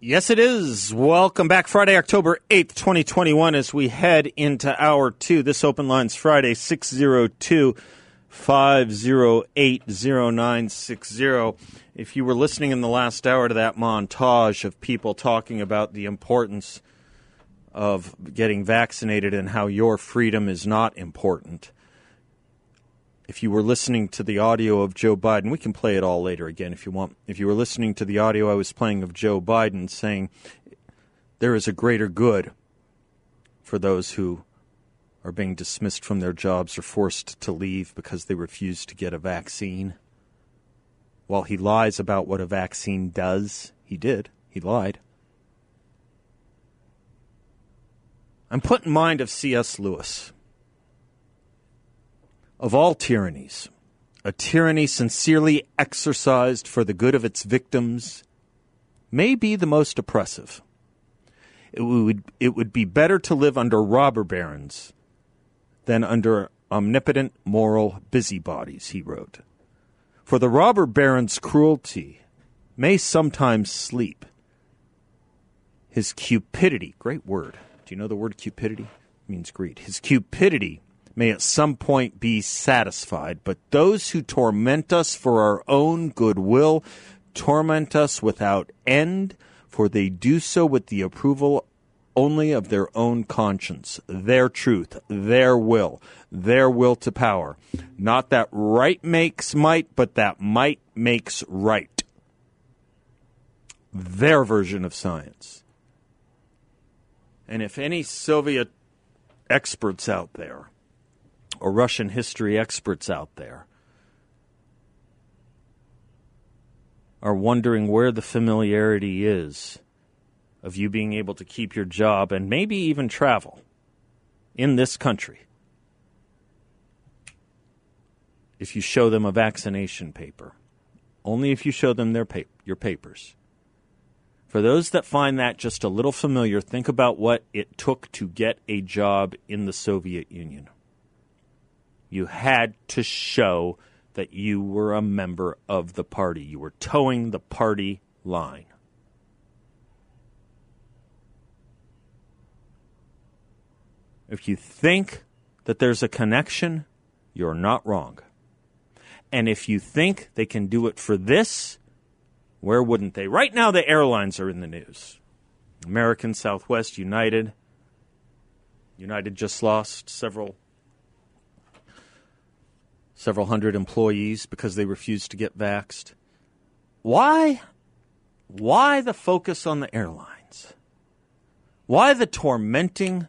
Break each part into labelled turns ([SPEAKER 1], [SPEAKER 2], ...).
[SPEAKER 1] Yes, it is. Welcome back. Friday, October 8th, 2021, as we head into hour two. This open line's Friday, 602 508 0960. If you were listening in the last hour to that montage of people talking about the importance of getting vaccinated and how your freedom is not important, if you were listening to the audio of Joe Biden, we can play it all later again if you want. If you were listening to the audio I was playing of Joe Biden saying there is a greater good for those who are being dismissed from their jobs or forced to leave because they refuse to get a vaccine. While he lies about what a vaccine does, he did. He lied. I'm put in mind of C.S. Lewis of all tyrannies, a tyranny sincerely exercised for the good of its victims may be the most oppressive. It would, it would be better to live under robber barons than under omnipotent moral busybodies, he wrote. For the robber baron's cruelty may sometimes sleep. His cupidity, great word. Do you know the word cupidity? It means greed. His cupidity may at some point be satisfied, but those who torment us for our own goodwill torment us without end, for they do so with the approval only of their own conscience, their truth, their will, their will to power. Not that right makes might, but that might makes right. Their version of science. And if any Soviet experts out there or Russian history experts out there are wondering where the familiarity is of you being able to keep your job and maybe even travel in this country if you show them a vaccination paper. Only if you show them their pa- your papers. For those that find that just a little familiar, think about what it took to get a job in the Soviet Union. You had to show that you were a member of the party. You were toeing the party line. If you think that there's a connection, you're not wrong. And if you think they can do it for this, where wouldn't they? Right now, the airlines are in the news American, Southwest, United. United just lost several several hundred employees because they refused to get vaxed. Why? Why the focus on the airlines? Why the tormenting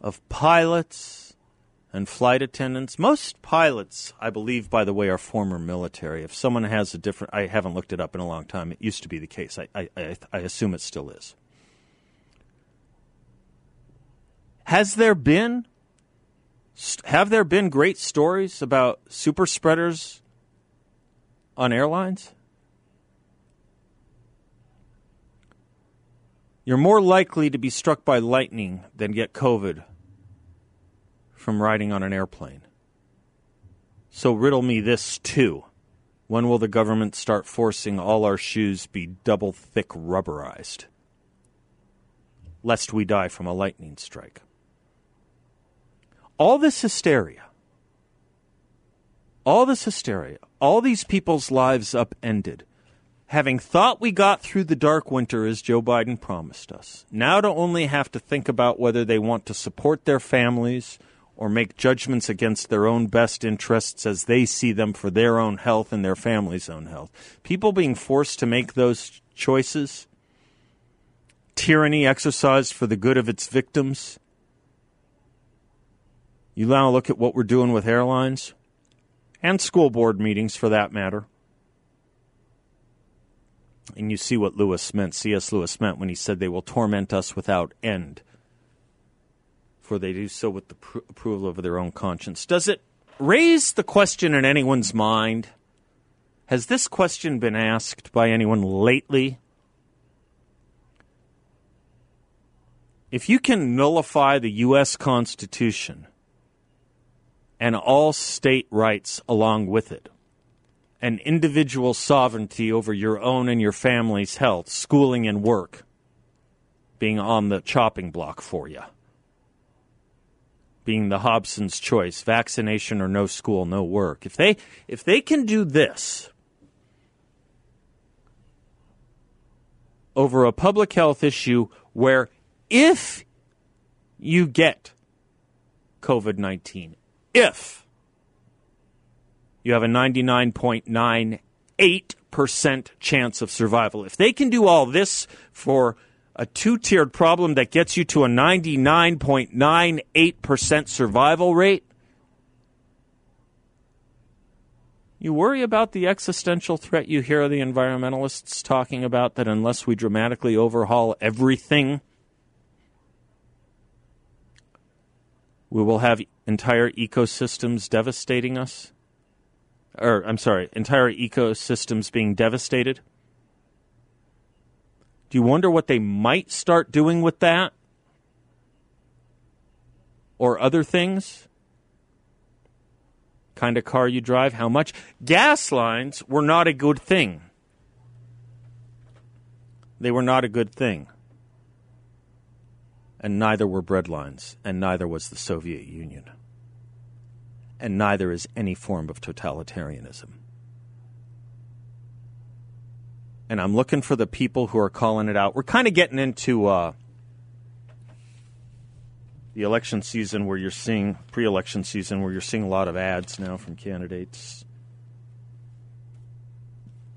[SPEAKER 1] of pilots and flight attendants? Most pilots, I believe, by the way, are former military. If someone has a different, I haven't looked it up in a long time. It used to be the case. I, I, I, I assume it still is. Has there been have there been great stories about super spreaders on airlines? You're more likely to be struck by lightning than get COVID from riding on an airplane. So riddle me this too. When will the government start forcing all our shoes be double thick rubberized? Lest we die from a lightning strike all this hysteria, all this hysteria, all these people's lives upended, having thought we got through the dark winter as Joe Biden promised us, now to only have to think about whether they want to support their families or make judgments against their own best interests as they see them for their own health and their family's own health. People being forced to make those choices, tyranny exercised for the good of its victims you now look at what we're doing with airlines and school board meetings for that matter. And you see what Lewis meant, C.S. Lewis meant when he said, They will torment us without end, for they do so with the pr- approval of their own conscience. Does it raise the question in anyone's mind? Has this question been asked by anyone lately? If you can nullify the U.S. Constitution and all state rights along with it, and individual sovereignty over your own and your family's health, schooling, and work being on the chopping block for you. Being the Hobson's choice, vaccination or no school, no work. If they if they can do this over a public health issue where if you get COVID 19, if you have a 99.98% chance of survival. If they can do all this for a two tiered problem that gets you to a 99.98% survival rate, you worry about the existential threat you hear the environmentalists talking about that unless we dramatically overhaul everything, we will have entire ecosystems devastating us? Or, I'm sorry, entire ecosystems being devastated? Do you wonder what they might start doing with that? Or other things? Kind of car you drive, how much? Gas lines were not a good thing. They were not a good thing and neither were breadlines, and neither was the Soviet Union. And neither is any form of totalitarianism. And I'm looking for the people who are calling it out. We're kind of getting into uh, the election season where you're seeing, pre election season, where you're seeing a lot of ads now from candidates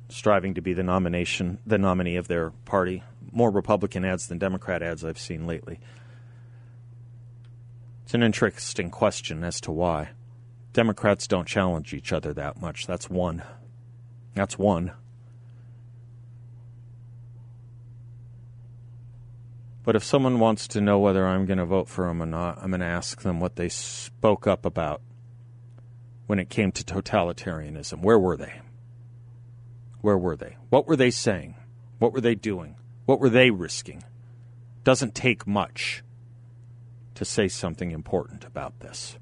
[SPEAKER 1] striving to be the nomination, the nominee of their party more Republican ads than Democrat ads I've seen lately. It's an interesting question as to why. Democrats don't challenge each other that much. That's one. That's one. But if someone wants to know whether I'm going to vote for them or not, I'm going to ask them what they spoke up about when it came to totalitarianism. Where were they? Where were they? What were they saying? What were they doing? What were they risking? Doesn't take much to say something important about this.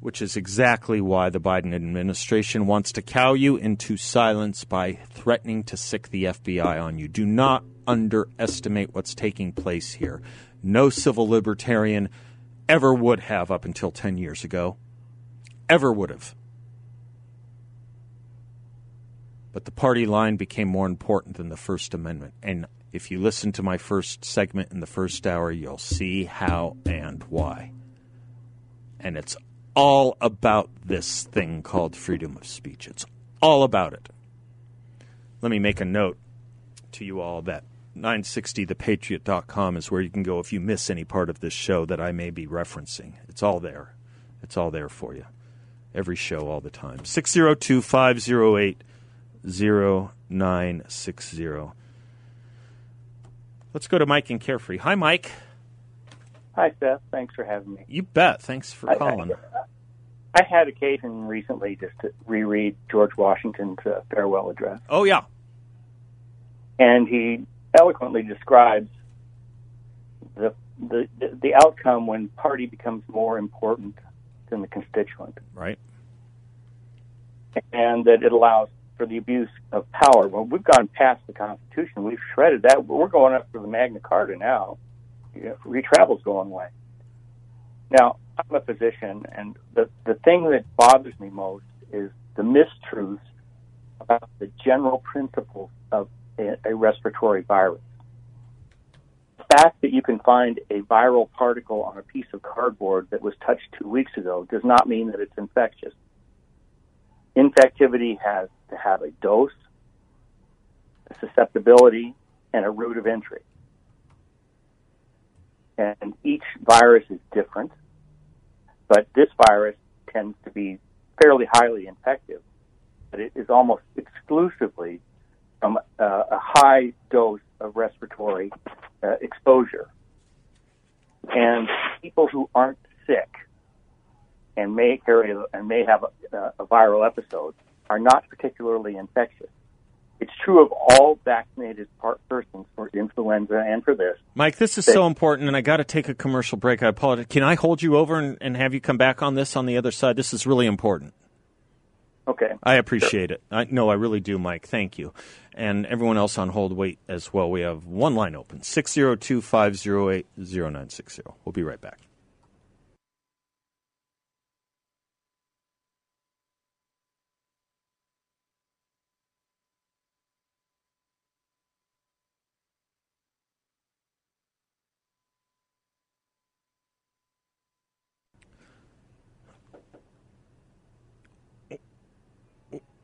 [SPEAKER 1] Which is exactly why the Biden administration wants to cow you into silence by threatening to sic the FBI on you. Do not underestimate what's taking place here. No civil libertarian ever would have up until 10 years ago. Ever would have. But the party line became more important than the First Amendment. And if you listen to my first segment in the first hour, you'll see how and why. And it's all about this thing called freedom of speech. It's all about it. Let me make a note to you all that 960thepatriot.com is where you can go if you miss any part of this show that I may be referencing. It's all there. It's all there for you. Every show, all the time. 602 508 0960. Let's go to Mike in Carefree. Hi, Mike.
[SPEAKER 2] Hi, Seth. Thanks for having me.
[SPEAKER 1] You bet. Thanks for calling.
[SPEAKER 2] I, I, I had occasion recently just to reread George Washington's uh, farewell address.
[SPEAKER 1] Oh, yeah.
[SPEAKER 2] And he eloquently describes the, the, the outcome when party becomes more important than the constituent.
[SPEAKER 1] Right.
[SPEAKER 2] And that it allows for the abuse of power. Well, we've gone past the Constitution. We've shredded that. We're going up for the Magna Carta now. You know, travel's going away. Now, I'm a physician, and the, the thing that bothers me most is the mistruths about the general principles of a, a respiratory virus. The fact that you can find a viral particle on a piece of cardboard that was touched two weeks ago does not mean that it's infectious. Infectivity has to have a dose, a susceptibility, and a route of entry. And each virus is different, but this virus tends to be fairly highly infective. that it is almost exclusively from uh, a high dose of respiratory uh, exposure. And people who aren't sick and may carry and may have a, a viral episode are not particularly infectious. It's true of all vaccinated persons for influenza and for this.
[SPEAKER 1] Mike, this is so important, and I got to take a commercial break. I apologize. Can I hold you over and, and, have you come back on this on the other side? This is really important.
[SPEAKER 2] Okay.
[SPEAKER 1] I appreciate sure. it. I, no, I really do, Mike. Thank you. And everyone else on hold, wait as well. We have one line open 602 508 0960. We'll be right back.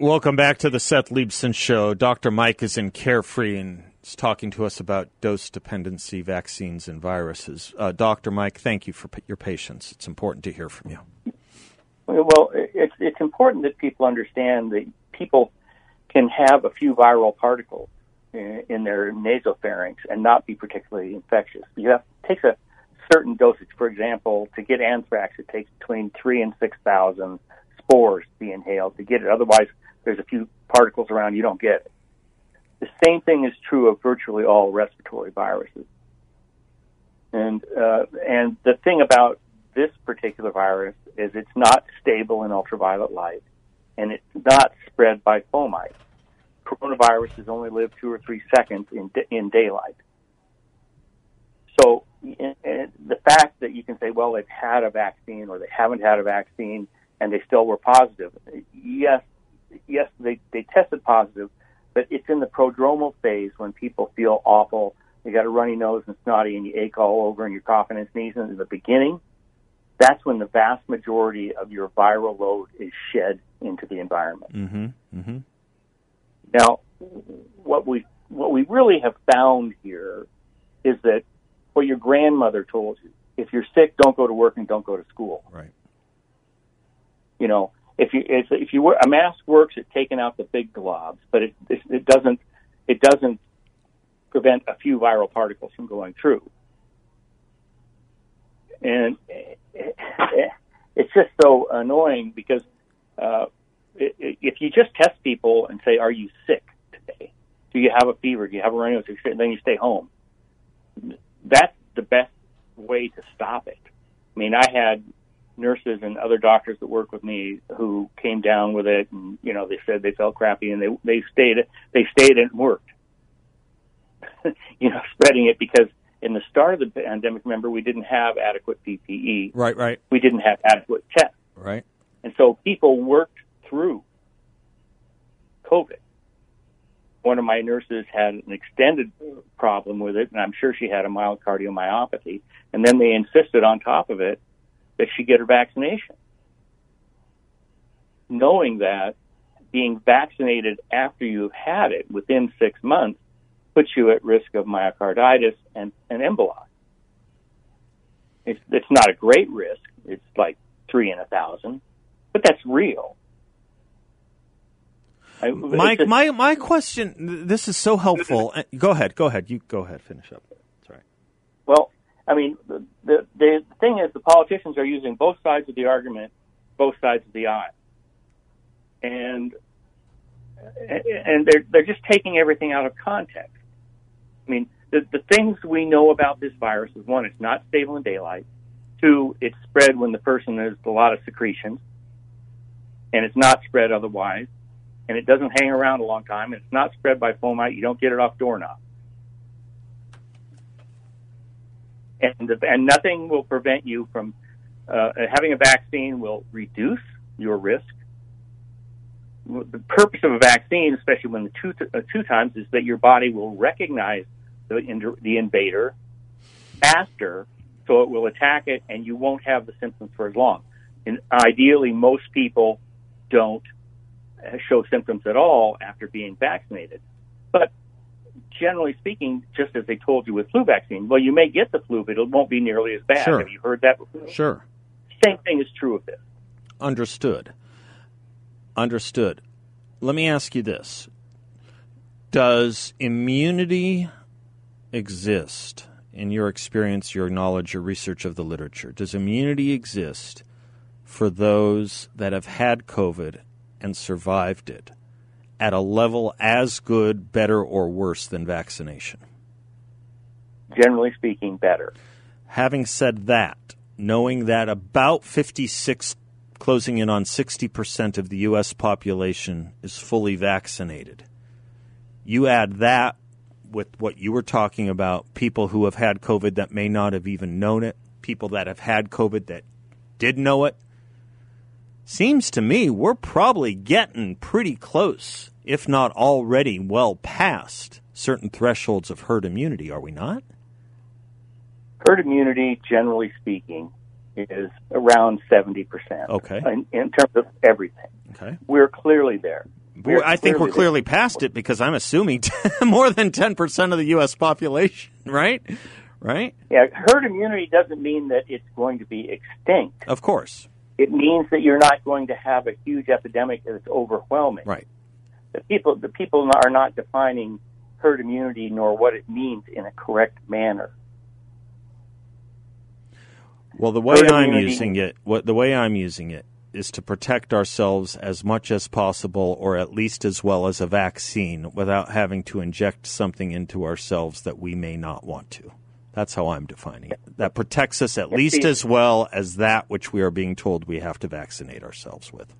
[SPEAKER 1] Welcome back to the Seth Leibsohn Show. Dr. Mike is in Carefree and is talking to us about dose dependency vaccines and viruses. Uh, Dr. Mike, thank you for p- your patience. It's important to hear from you.
[SPEAKER 2] Well, it's, it's important that people understand that people can have a few viral particles in, in their nasopharynx and not be particularly infectious. You have it takes a certain dosage. For example, to get anthrax, it takes between three and six thousand spores to be inhaled to get it. Otherwise, there's a few particles around, you don't get it. The same thing is true of virtually all respiratory viruses. And uh, and the thing about this particular virus is it's not stable in ultraviolet light, and it's not spread by fomites. Coronaviruses only live two or three seconds in in daylight. So the fact that you can say, well, they've had a vaccine or they haven't had a vaccine and they still were positive, yes, yes, they, they tested positive, but it's in the prodromal phase when people feel awful. You got a runny nose and snotty, and you ache all over, and you're coughing and sneezing. In the beginning, that's when the vast majority of your viral load is shed into the environment.
[SPEAKER 1] Mm-hmm. Mm-hmm.
[SPEAKER 2] Now, what we what we really have found here is that what your grandmother told you: if you're sick, don't go to work and don't go to school.
[SPEAKER 1] Right.
[SPEAKER 2] You know, if you if, you wear a mask works at taking out the big globs, but it, it it doesn't it doesn't prevent a few viral particles from going through. And it's just so annoying because uh, if you just test people and say, "Are you sick today? Do you have a fever? Do you have a runny nose?" Then you stay home. That's the best way to stop it. I mean, I had nurses and other doctors that work with me who came down with it and you know they said they felt crappy and they they stayed they stayed and worked. You know spreading it because in the start of the pandemic remember we didn't have adequate PPE
[SPEAKER 1] right right.
[SPEAKER 2] We didn't have adequate tests.
[SPEAKER 1] Right.
[SPEAKER 2] And so people worked through covid. One of my nurses had an extended problem with it and I'm sure she had a mild cardiomyopathy and then they insisted on top of it that she get her vaccination. Knowing that being vaccinated after you've had it within six months puts you at risk of myocarditis and, and emboli. It's, it's not a great risk. It's like three in a thousand, but that's real.
[SPEAKER 1] Mike, my my question. This is so helpful. go ahead. Go ahead. You go ahead. Finish up. Sorry.
[SPEAKER 2] Well, I mean, the, the, thing is, the politicians are using both sides of the argument, both sides of the aisle, and and they're they're just taking everything out of context. I mean, the the things we know about this virus is one, it's not stable in daylight. Two, it's spread when the person has a lot of secretions, and it's not spread otherwise, and it doesn't hang around a long time, and it's not spread by fomite. You don't get it off doorknobs. And and nothing will prevent you from uh, having a vaccine will reduce your risk. The purpose of a vaccine, especially when the two uh, two times, is that your body will recognize the the invader faster, so it will attack it, and you won't have the symptoms for as long. And ideally, most people don't show symptoms at all after being vaccinated. But generally speaking, just as they told you with flu vaccine, well, you may get the flu, but it won't be nearly as bad.
[SPEAKER 1] Sure.
[SPEAKER 2] Have you heard that before?
[SPEAKER 1] Sure.
[SPEAKER 2] Same thing is true of this.
[SPEAKER 1] Understood. Understood. let me ask you this: Does immunity exist in your experience, your knowledge, your research of the literature? Does immunity exist for those that have had COVID and survived it at a level as good, better, or worse than vaccination?
[SPEAKER 2] Generally speaking, better.
[SPEAKER 1] Having said that, knowing that about 56, closing in on 60% of the U.S. population is fully vaccinated, you add that with what you were talking about people who have had COVID that may not have even known it, people that have had COVID that did know it. Seems to me we're probably getting pretty close, if not already well past certain thresholds of herd immunity, are we not?
[SPEAKER 2] Herd immunity, generally speaking, is around 70%.
[SPEAKER 1] Okay.
[SPEAKER 2] In, in terms of everything.
[SPEAKER 1] Okay.
[SPEAKER 2] We're clearly there. We're
[SPEAKER 1] I think we're
[SPEAKER 2] there.
[SPEAKER 1] clearly past it because I'm assuming more than 10% of the U.S. population, right? Right?
[SPEAKER 2] Yeah, herd immunity doesn't mean that it's going to be extinct.
[SPEAKER 1] Of course.
[SPEAKER 2] It means that you're not going to have a huge epidemic that's overwhelming.
[SPEAKER 1] Right.
[SPEAKER 2] The people, the people are not defining herd immunity nor what it means in a correct manner.
[SPEAKER 1] Well, the way
[SPEAKER 2] Herd
[SPEAKER 1] I'm
[SPEAKER 2] immunity-
[SPEAKER 1] using it, what the way I'm using it is to protect ourselves as much as possible or at least as well as a vaccine without having to inject something into ourselves that we may not want to. That's how I'm defining it. That protects us at least as well as that which we are being told we have to vaccinate ourselves with.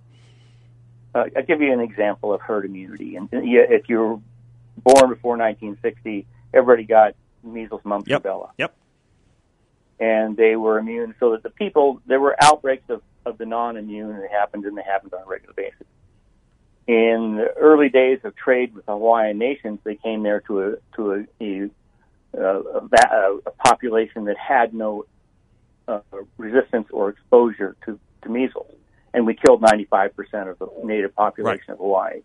[SPEAKER 2] Uh, I'll give you an example of herd immunity. And and if you were born before 1960, everybody got measles, mumps,
[SPEAKER 1] Yep.
[SPEAKER 2] rubella.
[SPEAKER 1] Yep.
[SPEAKER 2] and they were immune. So that the people, there were outbreaks of, of the non-immune, and they happened, and they happened on a regular basis. In the early days of trade with the Hawaiian nations, they came there to a to a, a, a, a, a population that had no uh, resistance or exposure to, to measles, and we killed 95% of the native population of Hawaii.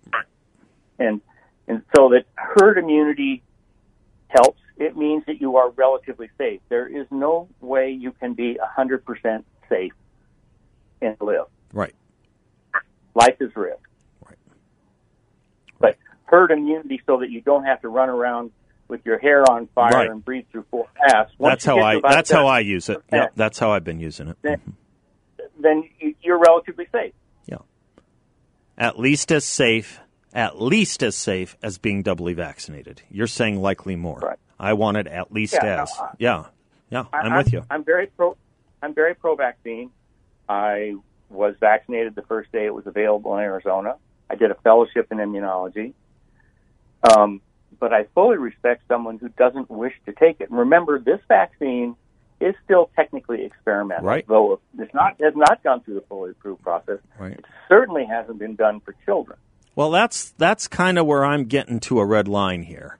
[SPEAKER 2] And and so that herd immunity helps. It means that you are relatively safe. There is no way you can be 100% safe and live.
[SPEAKER 1] Right.
[SPEAKER 2] Life is risk.
[SPEAKER 1] Right.
[SPEAKER 2] But herd immunity so that you don't have to run around with your hair on fire
[SPEAKER 1] Right.
[SPEAKER 2] and breathe through four. Once
[SPEAKER 1] That's how I that's how I use it.
[SPEAKER 2] Yeah.
[SPEAKER 1] That's how I've been using it.
[SPEAKER 2] Then, then you- you're relatively safe.
[SPEAKER 1] Yeah. At least as safe, at least as safe as being doubly vaccinated. You're saying likely more.
[SPEAKER 2] Right.
[SPEAKER 1] I want it at least
[SPEAKER 2] Yeah, no,
[SPEAKER 1] as.
[SPEAKER 2] I-
[SPEAKER 1] yeah. Yeah,
[SPEAKER 2] I-
[SPEAKER 1] I'm with you.
[SPEAKER 2] I'm very pro. I'm very pro vaccine. I was vaccinated the first day it was available in Arizona. I did a fellowship in immunology. Um, but I fully respect someone who doesn't wish to take it. And remember, this vaccine is still technically experimental,
[SPEAKER 1] Right.
[SPEAKER 2] though it's not has not gone through the fully approved process.
[SPEAKER 1] Right.
[SPEAKER 2] It certainly hasn't been done for children.
[SPEAKER 1] Well, that's that's kind of where I'm getting to a red line here.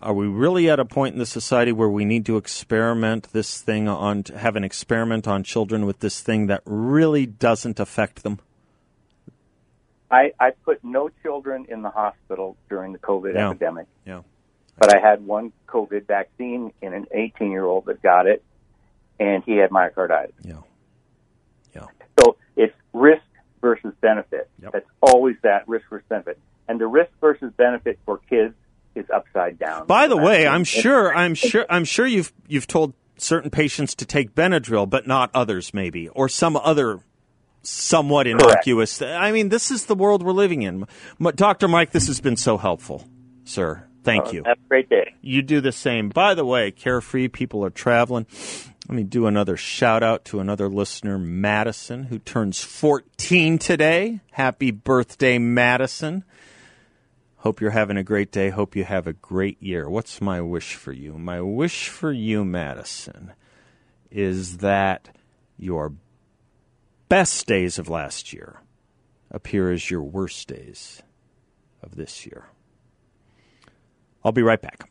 [SPEAKER 1] Are we really at a point in the society where we need to experiment this thing on have an experiment on children with this thing that really doesn't affect them?
[SPEAKER 2] I, I put no children in the hospital during the COVID
[SPEAKER 1] Yeah.
[SPEAKER 2] epidemic.
[SPEAKER 1] Yeah.
[SPEAKER 2] but I had one COVID vaccine in an 18 year old that got it, and he had myocarditis.
[SPEAKER 1] Yeah. Yeah.
[SPEAKER 2] So it's risk versus benefit.
[SPEAKER 1] Yep.
[SPEAKER 2] That's always that risk versus benefit. And the risk versus benefit for kids is upside down.
[SPEAKER 1] By the way, I'm sure I'm sure I'm sure you've you've told certain patients to take Benadryl, but not others, maybe, or some other somewhat innocuous. I mean, this is the world we're living in. Dr. Mike, this has been so helpful, sir. Thank oh, you.
[SPEAKER 2] Have a great day.
[SPEAKER 1] You do the same. By the way, carefree people are traveling. Let me do another shout out to another listener, Madison, who turns 14 today. Happy birthday, Madison. Hope you're having a great day. Hope you have a great year. What's my wish for you? My wish for you, Madison, is that your best days of last year appear as your worst days of this year. I'll be right back.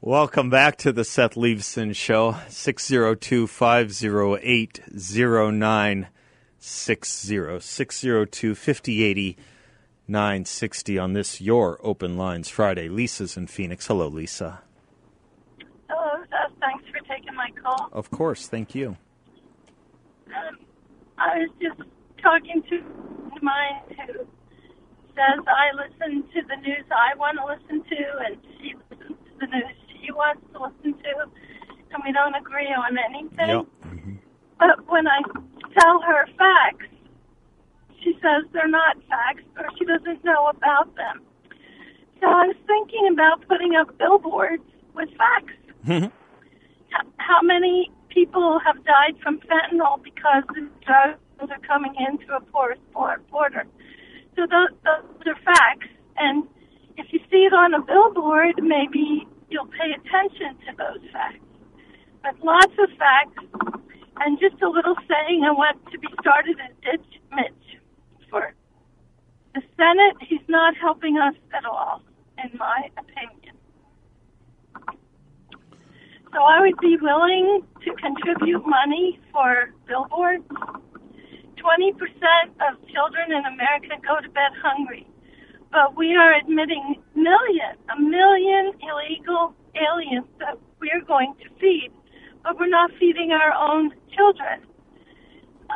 [SPEAKER 1] Welcome back to the Seth Leibsohn Show, 602 508 0960. 602 5080 960 on this Your Open Lines Friday. Lisa's in Phoenix. Hello, Lisa.
[SPEAKER 3] Hello, uh, thanks for taking my call.
[SPEAKER 1] Of course, thank you.
[SPEAKER 3] Um, I was just talking to mine who says I listen to the news I want to listen to, and she listens to the news she wants to listen to, and we don't agree on anything.
[SPEAKER 1] Yep.
[SPEAKER 3] But when I tell her facts, she says they're not facts, or she doesn't know about them. So I was thinking about putting up billboards with facts. Mm-hmm. H- How many people have died from fentanyl because the drugs are coming in through a porous border? So those, those are facts, and if you see it on a billboard, maybe you'll pay attention to those facts. But lots of facts, and just a little saying I want to be started at Ditch Mitch for the Senate. He's not helping us at all, in my opinion. So I would be willing to contribute money for billboards. 20% of children in America go to bed hungry, but we are admitting million, a million illegal aliens that we're going to feed, but we're not feeding our own children. Uh,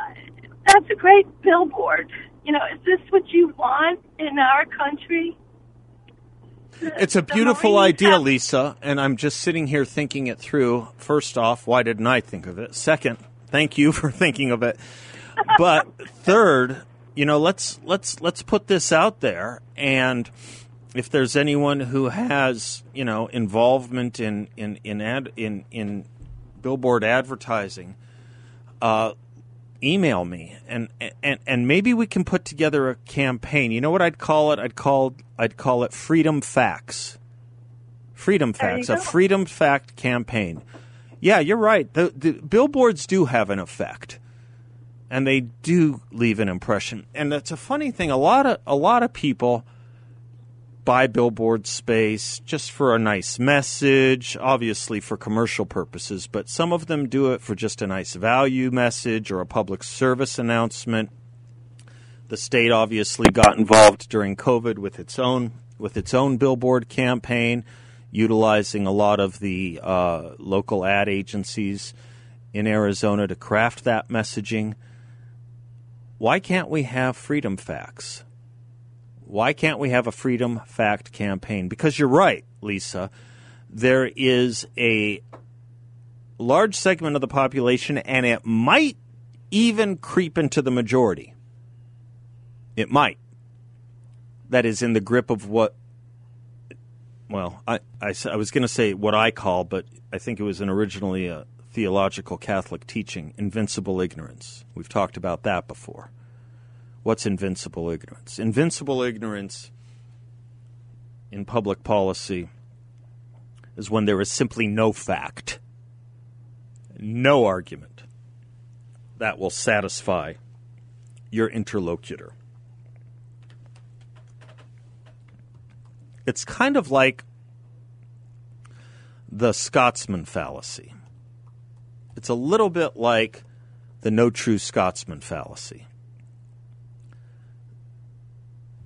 [SPEAKER 3] that's a great billboard. You know, is this what you want in our country?
[SPEAKER 1] It's a beautiful idea,
[SPEAKER 3] have-
[SPEAKER 1] Lisa, and I'm just sitting here thinking it through. First off, why didn't I think of it? Second, thank you for thinking of it. But third, you know, let's let's let's put this out there and if there's anyone who has, you know, involvement in in in ad, in in billboard advertising, uh, email me and, and and maybe we can put together a campaign. You know what I'd call it? I'd call I'd call it Freedom Facts. Freedom Facts, a. Freedom Fact campaign. Yeah, you're right. The, the billboards do have an effect, and they do leave an impression. And it's a funny thing. A lot of a lot of people buy billboard space just for a nice message, obviously for commercial purposes, but some of them do it for just a nice value message or a public service announcement. The state obviously got involved during COVID with its own with its own billboard campaign, utilizing a lot of the uh, local ad agencies in Arizona to craft that messaging. Why can't we have freedom facts? Why can't we have a freedom fact campaign? Because you're right, Lisa. There is a large segment of the population, and it might even creep into the majority. It might. That is in the grip of what, well, I I was going to say what I call, but I think it was an originally a theological Catholic teaching, invincible ignorance. We've talked about that before. What's invincible ignorance? Invincible ignorance in public policy is when there is simply no fact, no argument that will satisfy your interlocutor. It's kind of like the Scotsman fallacy. It's a little bit like the no true Scotsman fallacy.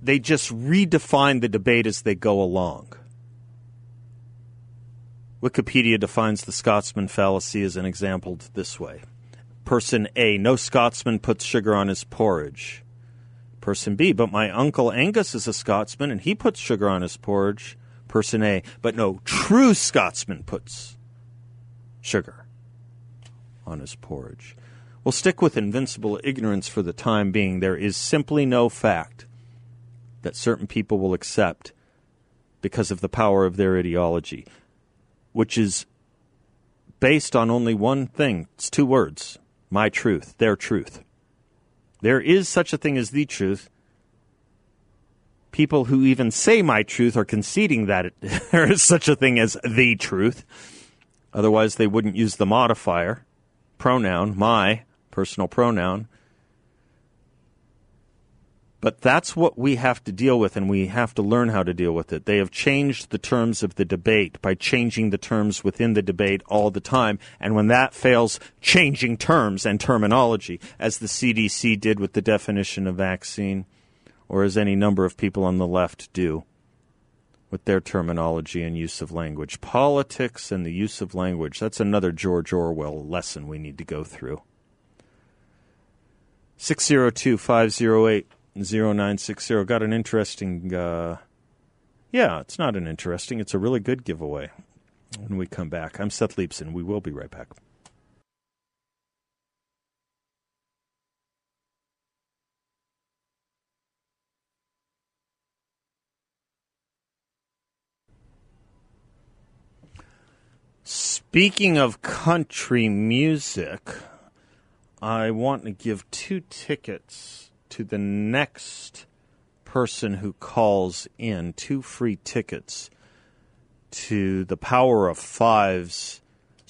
[SPEAKER 1] They just redefine the debate as they go along. Wikipedia defines the Scotsman fallacy as an example this way Person A, no Scotsman puts sugar on his porridge. Person B, but my uncle Angus is a Scotsman and he puts sugar on his porridge. Person A, but no true Scotsman puts sugar on his porridge. We'll stick with invincible ignorance for the time being. There is simply no fact that certain people will accept because of the power of their ideology, which is based on only one thing. It's two words my truth, their truth. There is such a thing as the truth. People who even say my truth are conceding that it, there is such a thing as the truth. Otherwise, they wouldn't use the modifier, pronoun, my, personal pronoun. But that's what we have to deal with, and we have to learn how to deal with it. They have changed the terms of the debate by changing the terms within the debate all the time. And when that fails, changing terms and terminology, as the CDC did with the definition of vaccine, or as any number of people on the left do with their terminology and use of language. Politics and the use of language. That's another George Orwell lesson we need to go through. 602 508 0960. Got an interesting. Uh, yeah, it's not an interesting, it's a really good giveaway when we come back. I'm Seth Leibsohn. We will be right back. Speaking of country music, I want to give two tickets to the next person who calls in, two free tickets to the Power of Fives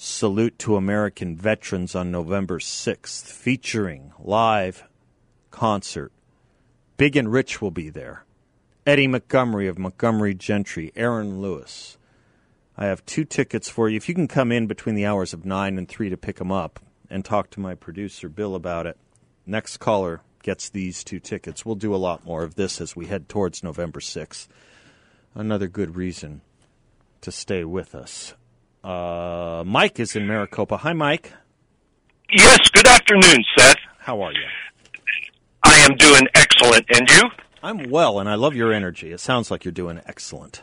[SPEAKER 1] Salute to American Veterans on November 6th, featuring live concert. Big and Rich will be there. Eddie Montgomery of Montgomery Gentry, Aaron Lewis, I have two tickets for you. If you can come in between the hours of 9 and 3 to pick them up and talk to my producer, Bill, about it, next caller gets these two tickets. We'll do a lot more of this as we head towards November 6th. Another good reason to stay with us. Uh, Mike is in Maricopa. Hi, Mike.
[SPEAKER 4] Yes, good afternoon, Seth.
[SPEAKER 1] How are you?
[SPEAKER 4] I am doing excellent. And you?
[SPEAKER 1] I'm well, and I love your energy. It sounds like you're doing excellent.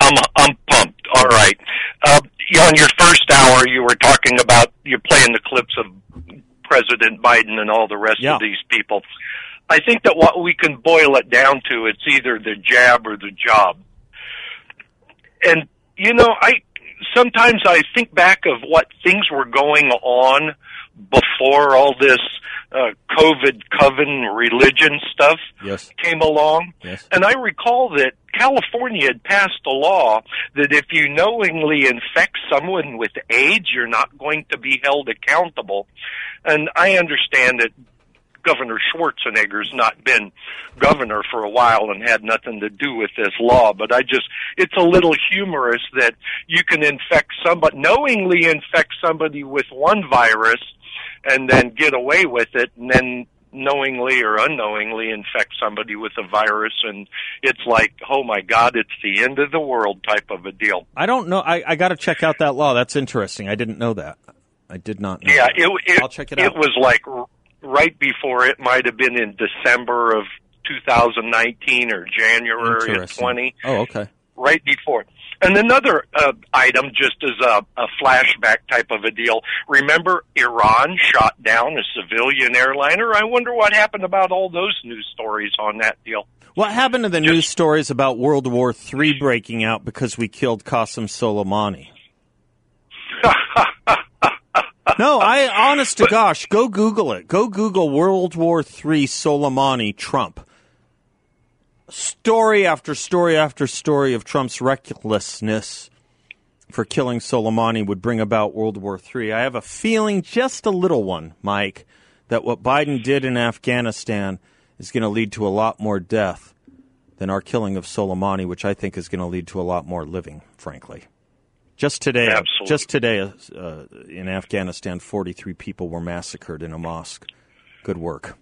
[SPEAKER 4] I'm, I'm pumped. All right. Uh, on your first hour, you were talking about you're playing the clips of President Biden and all the rest
[SPEAKER 1] Yeah.
[SPEAKER 4] of these people. I think that what we can boil it down to, it's either the jab or the job. And you know, I sometimes I think back of what things were going on before all this uh, COVID coven religion stuff
[SPEAKER 1] Yes.
[SPEAKER 4] came along.
[SPEAKER 1] Yes.
[SPEAKER 4] And I recall that California had passed a law that if you knowingly infect someone with AIDS, you're not going to be held accountable. And I understand that Governor Schwarzenegger's not been governor for a while and had nothing to do with this law, but I just, it's a little humorous that you can infect somebody, knowingly infect somebody with one virus and then get away with it and then knowingly or unknowingly infect somebody with a virus and it's like, oh my God, it's the end of the world type of a deal.
[SPEAKER 1] I don't know. I, I got to check out that law. That's interesting. I didn't know that. I did not know.
[SPEAKER 4] Yeah, it, it,
[SPEAKER 1] I'll check it out.
[SPEAKER 4] It was like right before it might have been in December of 2019 or January of
[SPEAKER 1] Interesting.
[SPEAKER 4] 20,
[SPEAKER 1] Oh, okay.
[SPEAKER 4] right before. And another uh, item, just as a, a flashback type of a deal. Remember, Iran shot down a civilian airliner. I wonder what happened about all those news stories on that deal.
[SPEAKER 1] What happened to the news stories about World War III breaking out because we killed Qasem Soleimani? no, I honest to gosh, go Google it. Go Google World War III Soleimani Trump. Story after story after story of Trump's recklessness for killing Soleimani would bring about World War III. I have a feeling, just a little one, Mike, that what Biden did in Afghanistan is going to lead to a lot more death than our killing of Soleimani, which I think is going to lead to a lot more living, frankly. Just today,
[SPEAKER 4] Absolutely.
[SPEAKER 1] just today uh, in Afghanistan, 43 people were massacred in a mosque. Good work.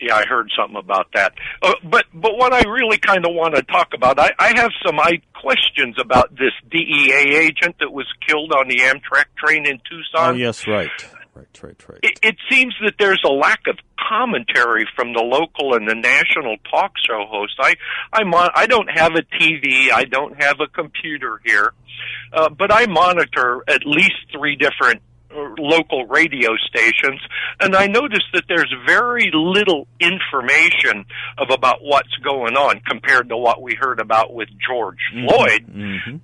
[SPEAKER 4] Yeah, I heard something about that. Uh, but but what I really kind of want to talk about, I, I have some I questions about this DEA agent that was killed on the Amtrak train in Tucson.
[SPEAKER 1] oh, yes, right. Right, right, right.
[SPEAKER 4] It, it seems that there's a lack of commentary from the local and the national talk show hosts. I I'm on, I don't have a TV, I don't have a computer here, uh, but I monitor at least three different uh, local radio stations and I noticed that there's very little information of about what's going on compared to what we heard about with George Floyd
[SPEAKER 1] hmm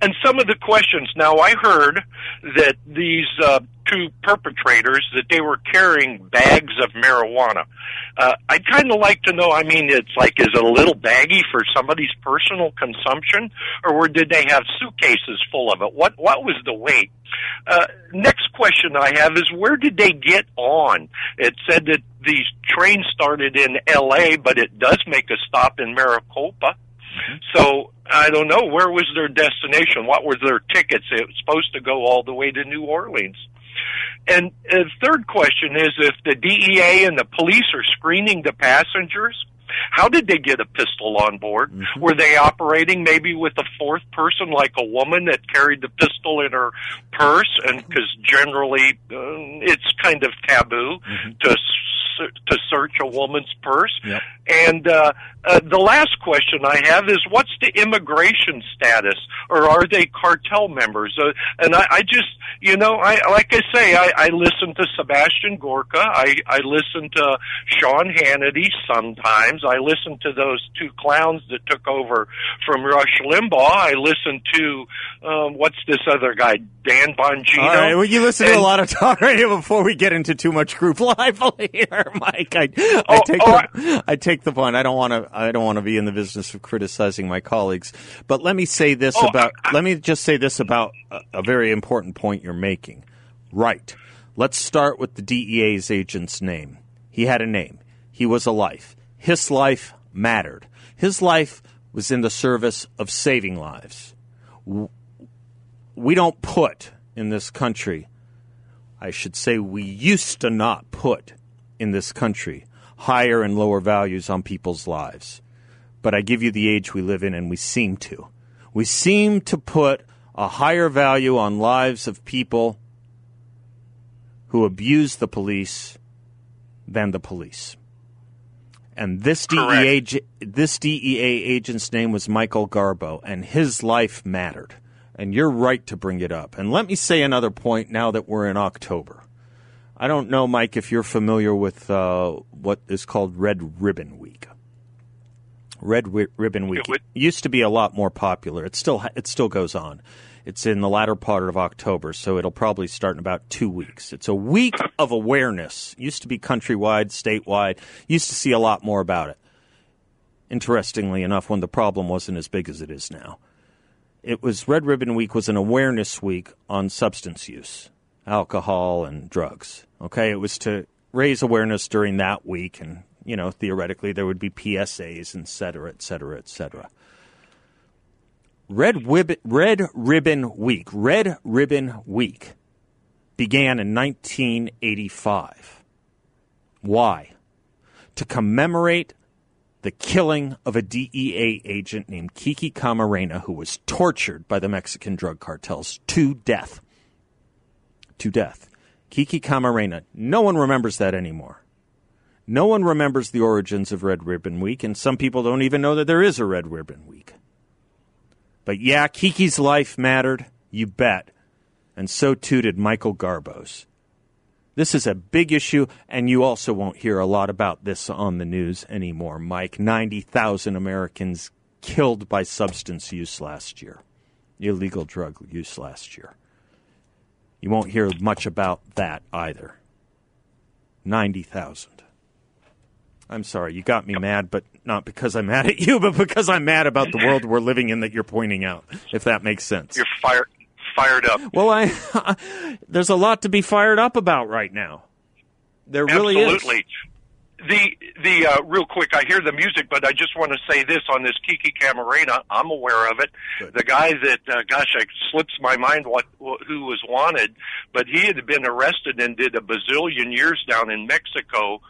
[SPEAKER 4] and some of the questions. Now i heard that these uh, two perpetrators that they were carrying bags of marijuana. Uh, i'd kind of like to know i mean it's like is it a little baggy for somebody's personal consumption? Or did they have suitcases full of it? What what was the weight? Uh, next question i have is where did they get on? It said that these trains started in la but it does make a stop in maricopa so I don't know where was their destination. What were their tickets? It was supposed to go all the way to New Orleans. And the third question is if the DEA and the police are screening the passengers, how did they get a pistol on board? Mm-hmm. Were they operating maybe with a fourth person, like a woman that carried the pistol in her purse? And because generally uh, it's kind of taboo mm-hmm. to to search a woman's purse.
[SPEAKER 1] Yep.
[SPEAKER 4] And uh, uh, the last question I have is, what's the immigration status, or are they cartel members? Uh, and I, I just, you know, I like I say, I, I listen to Sebastian Gorka. I, I listen to Sean Hannity sometimes. I listen to those two clowns that took over from Rush Limbaugh. I listen to um, what's this other guy, Dan Bongino. All
[SPEAKER 1] right, well, you listen and, to a lot of talk radio before we get into too much group life here, Mike. I, I oh, take oh, the, I take the point. I don't want to. I don't want to be in the business of criticizing my colleagues. But let me say this oh, about I, I, let me just say this about a, a very important point you're making. Right. Let's start with the DEA's agent's name. He had a name. He was a life. His life mattered. His life was in the service of saving lives. We don't put in this country, I should say, we used to not put in this country higher and lower values on people's lives. But I give you the age we live in, and we seem to. We seem to put a higher value on lives of people who abuse the police than the police. And this DEA, this DEA agent's name was Michael Garbo, and his life mattered. And you're right to bring it up. And let me say another point now that we're in October. I don't know, Mike, if you're familiar with uh, what is called Red Ribbon Week. Red Ribbon Week used to be a lot more popular. It still it still goes on. It's in the latter part of October, so it'll probably start in about two weeks. It's a week of awareness. Used to be countrywide, statewide. Used to see a lot more about it. Interestingly enough, when the problem wasn't as big as it is now, it was Red Ribbon Week was an awareness week on substance use alcohol and drugs. Okay, it was to raise awareness during that week, and you know, theoretically, there would be PSAs, et cetera, et cetera, et cetera. Red, Wib- Red Ribbon Week, Red Ribbon Week began in 1985. Why? To commemorate the killing of a DEA agent named Kiki Camarena, who was tortured by the Mexican drug cartels to death to death. Kiki Camarena. No one remembers that anymore. No one remembers the origins of Red Ribbon Week, and some people don't even know that there is a Red Ribbon Week. But yeah, Kiki's life mattered, you bet. And so too did Michael Garbo's. This is a big issue, and you also won't hear a lot about this on the news anymore, Mike. 90,000 Americans killed by substance use last year, illegal drug use last year. You won't hear much about that either. 90,000. I'm sorry, you got me mad, but not because I'm mad at you, but because I'm mad about the world we're living in that you're pointing out, if that makes sense.
[SPEAKER 4] You're fired fired up.
[SPEAKER 1] Well, I there's a lot to be fired up about right now. There really
[SPEAKER 4] is. Absolutely. The the uh, real quick, I hear the music, but I just want to say this on this Kiki Camarena. I'm aware of it. Good. The guy that, uh, gosh, it slips my mind what, what who was wanted, but he had been arrested and did a bazillion years down in Mexico,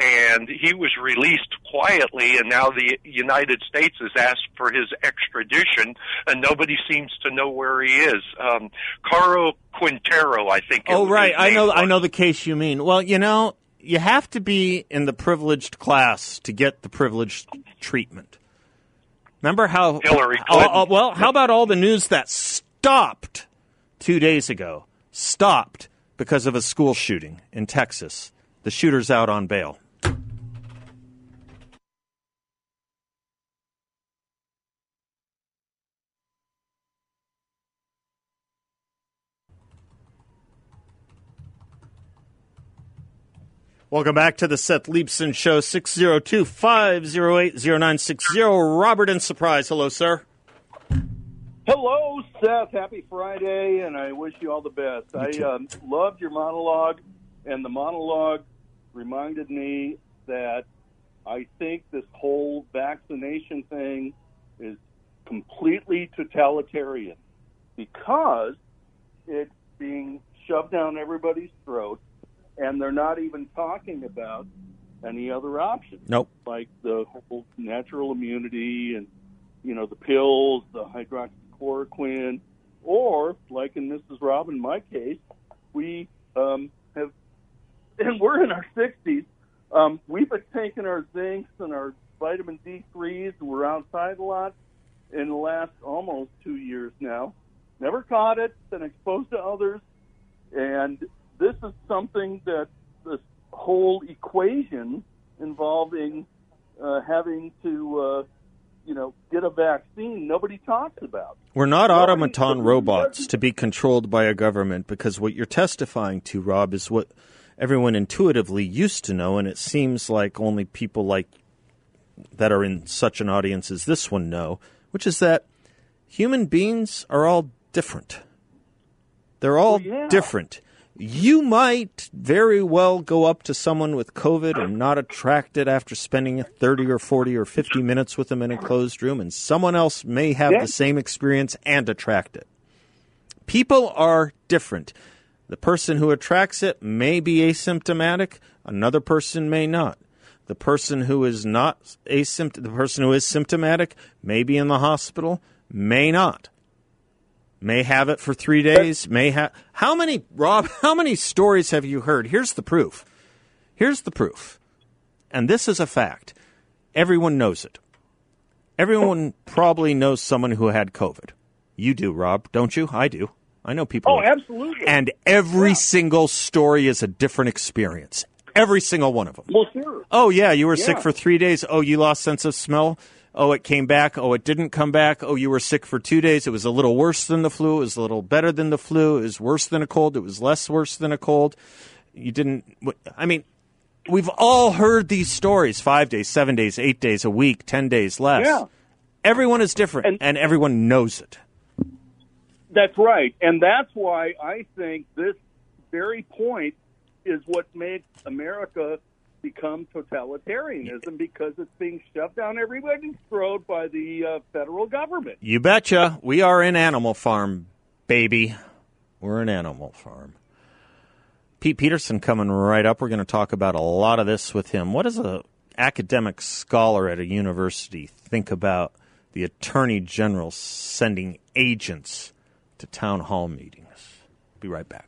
[SPEAKER 4] and he was released quietly, and now the United States has asked for his extradition, and nobody seems to know where he is. Um, Caro Quintero, I think.
[SPEAKER 1] Oh, right. I know. Was. I know the case you mean. Well, you know you have to be in the privileged class to get the privileged treatment. Remember how
[SPEAKER 4] Hillary Clinton?
[SPEAKER 1] Uh, uh, well, how about all the news that stopped two days ago? Stopped because of a school shooting in Texas. The shooter's out on bail. Welcome back to the Seth Leibsohn Show, 602 508 0960. Robert in Surprise. Hello, sir.
[SPEAKER 5] Hello, Seth. Happy Friday, and I wish you all the best. I um, loved your monologue, and the monologue reminded me that I think this whole vaccination thing is completely totalitarian because it's being shoved down everybody's throat, and they're not even talking about any other options.
[SPEAKER 1] Nope.
[SPEAKER 5] Like the whole natural immunity and, you know, the pills, the hydroxychloroquine, or like in Mrs. Robin, my case, we um, have, and we're in our 60s, um, we've been taking our zincs and our vitamin D3s, and we're outside a lot in the last almost two years now. Never caught it, been exposed to others, and this is something that this whole equation involving uh, having to, uh, you know, get a vaccine, nobody talks about.
[SPEAKER 1] We're not
[SPEAKER 5] Nobody-
[SPEAKER 1] automaton robots to be controlled by a government because what you're testifying to, Rob, is what everyone intuitively used to know, and it seems like only people like that are in such an audience as this one know, which is that human beings are all different. They're all
[SPEAKER 5] yeah.
[SPEAKER 1] different. You might very well go up to someone with COVID and not attract it after spending 30 or 40 or 50 minutes with them in a closed room, and someone else may have
[SPEAKER 5] Yeah.
[SPEAKER 1] the same experience and attract it. People are different. The person who attracts it may be asymptomatic, another person may not. The person who is not asympt- the person who is symptomatic may be in the hospital, may not. May have it for 3 days, may have How many Rob, how many stories have you heard? Here's the proof. Here's the proof. And this is a fact. Everyone knows it. Everyone probably knows someone who had COVID. You do, Rob, don't you? I do. I know people.
[SPEAKER 5] Oh, absolutely.
[SPEAKER 1] And every single story is a different experience. Every single one of them.
[SPEAKER 5] well, sure.
[SPEAKER 1] Oh yeah, you were sick for three days. Oh, you lost sense of smell. Oh, it came back. Oh, it didn't come back. Oh, you were sick for two days. It was a little worse than the flu. It was a little better than the flu. It was worse than a cold. It was less worse than a cold. You didn't. I mean, we've all heard these stories: five days, seven days, eight days, a week, ten days less.
[SPEAKER 5] Yeah.
[SPEAKER 1] Everyone is different,
[SPEAKER 5] And-
[SPEAKER 1] and everyone knows it.
[SPEAKER 5] That's right. And that's why I think this very point is what made America become totalitarianism because it's being shoved down everybody's throat by the uh, federal government.
[SPEAKER 1] You betcha. We are in Animal Farm, baby. We're in Animal Farm. Pete Peterson coming right up. We're going to talk about a lot of this with him. What does a academic scholar at a university think about the attorney general sending agents to town hall meetings? Be right back.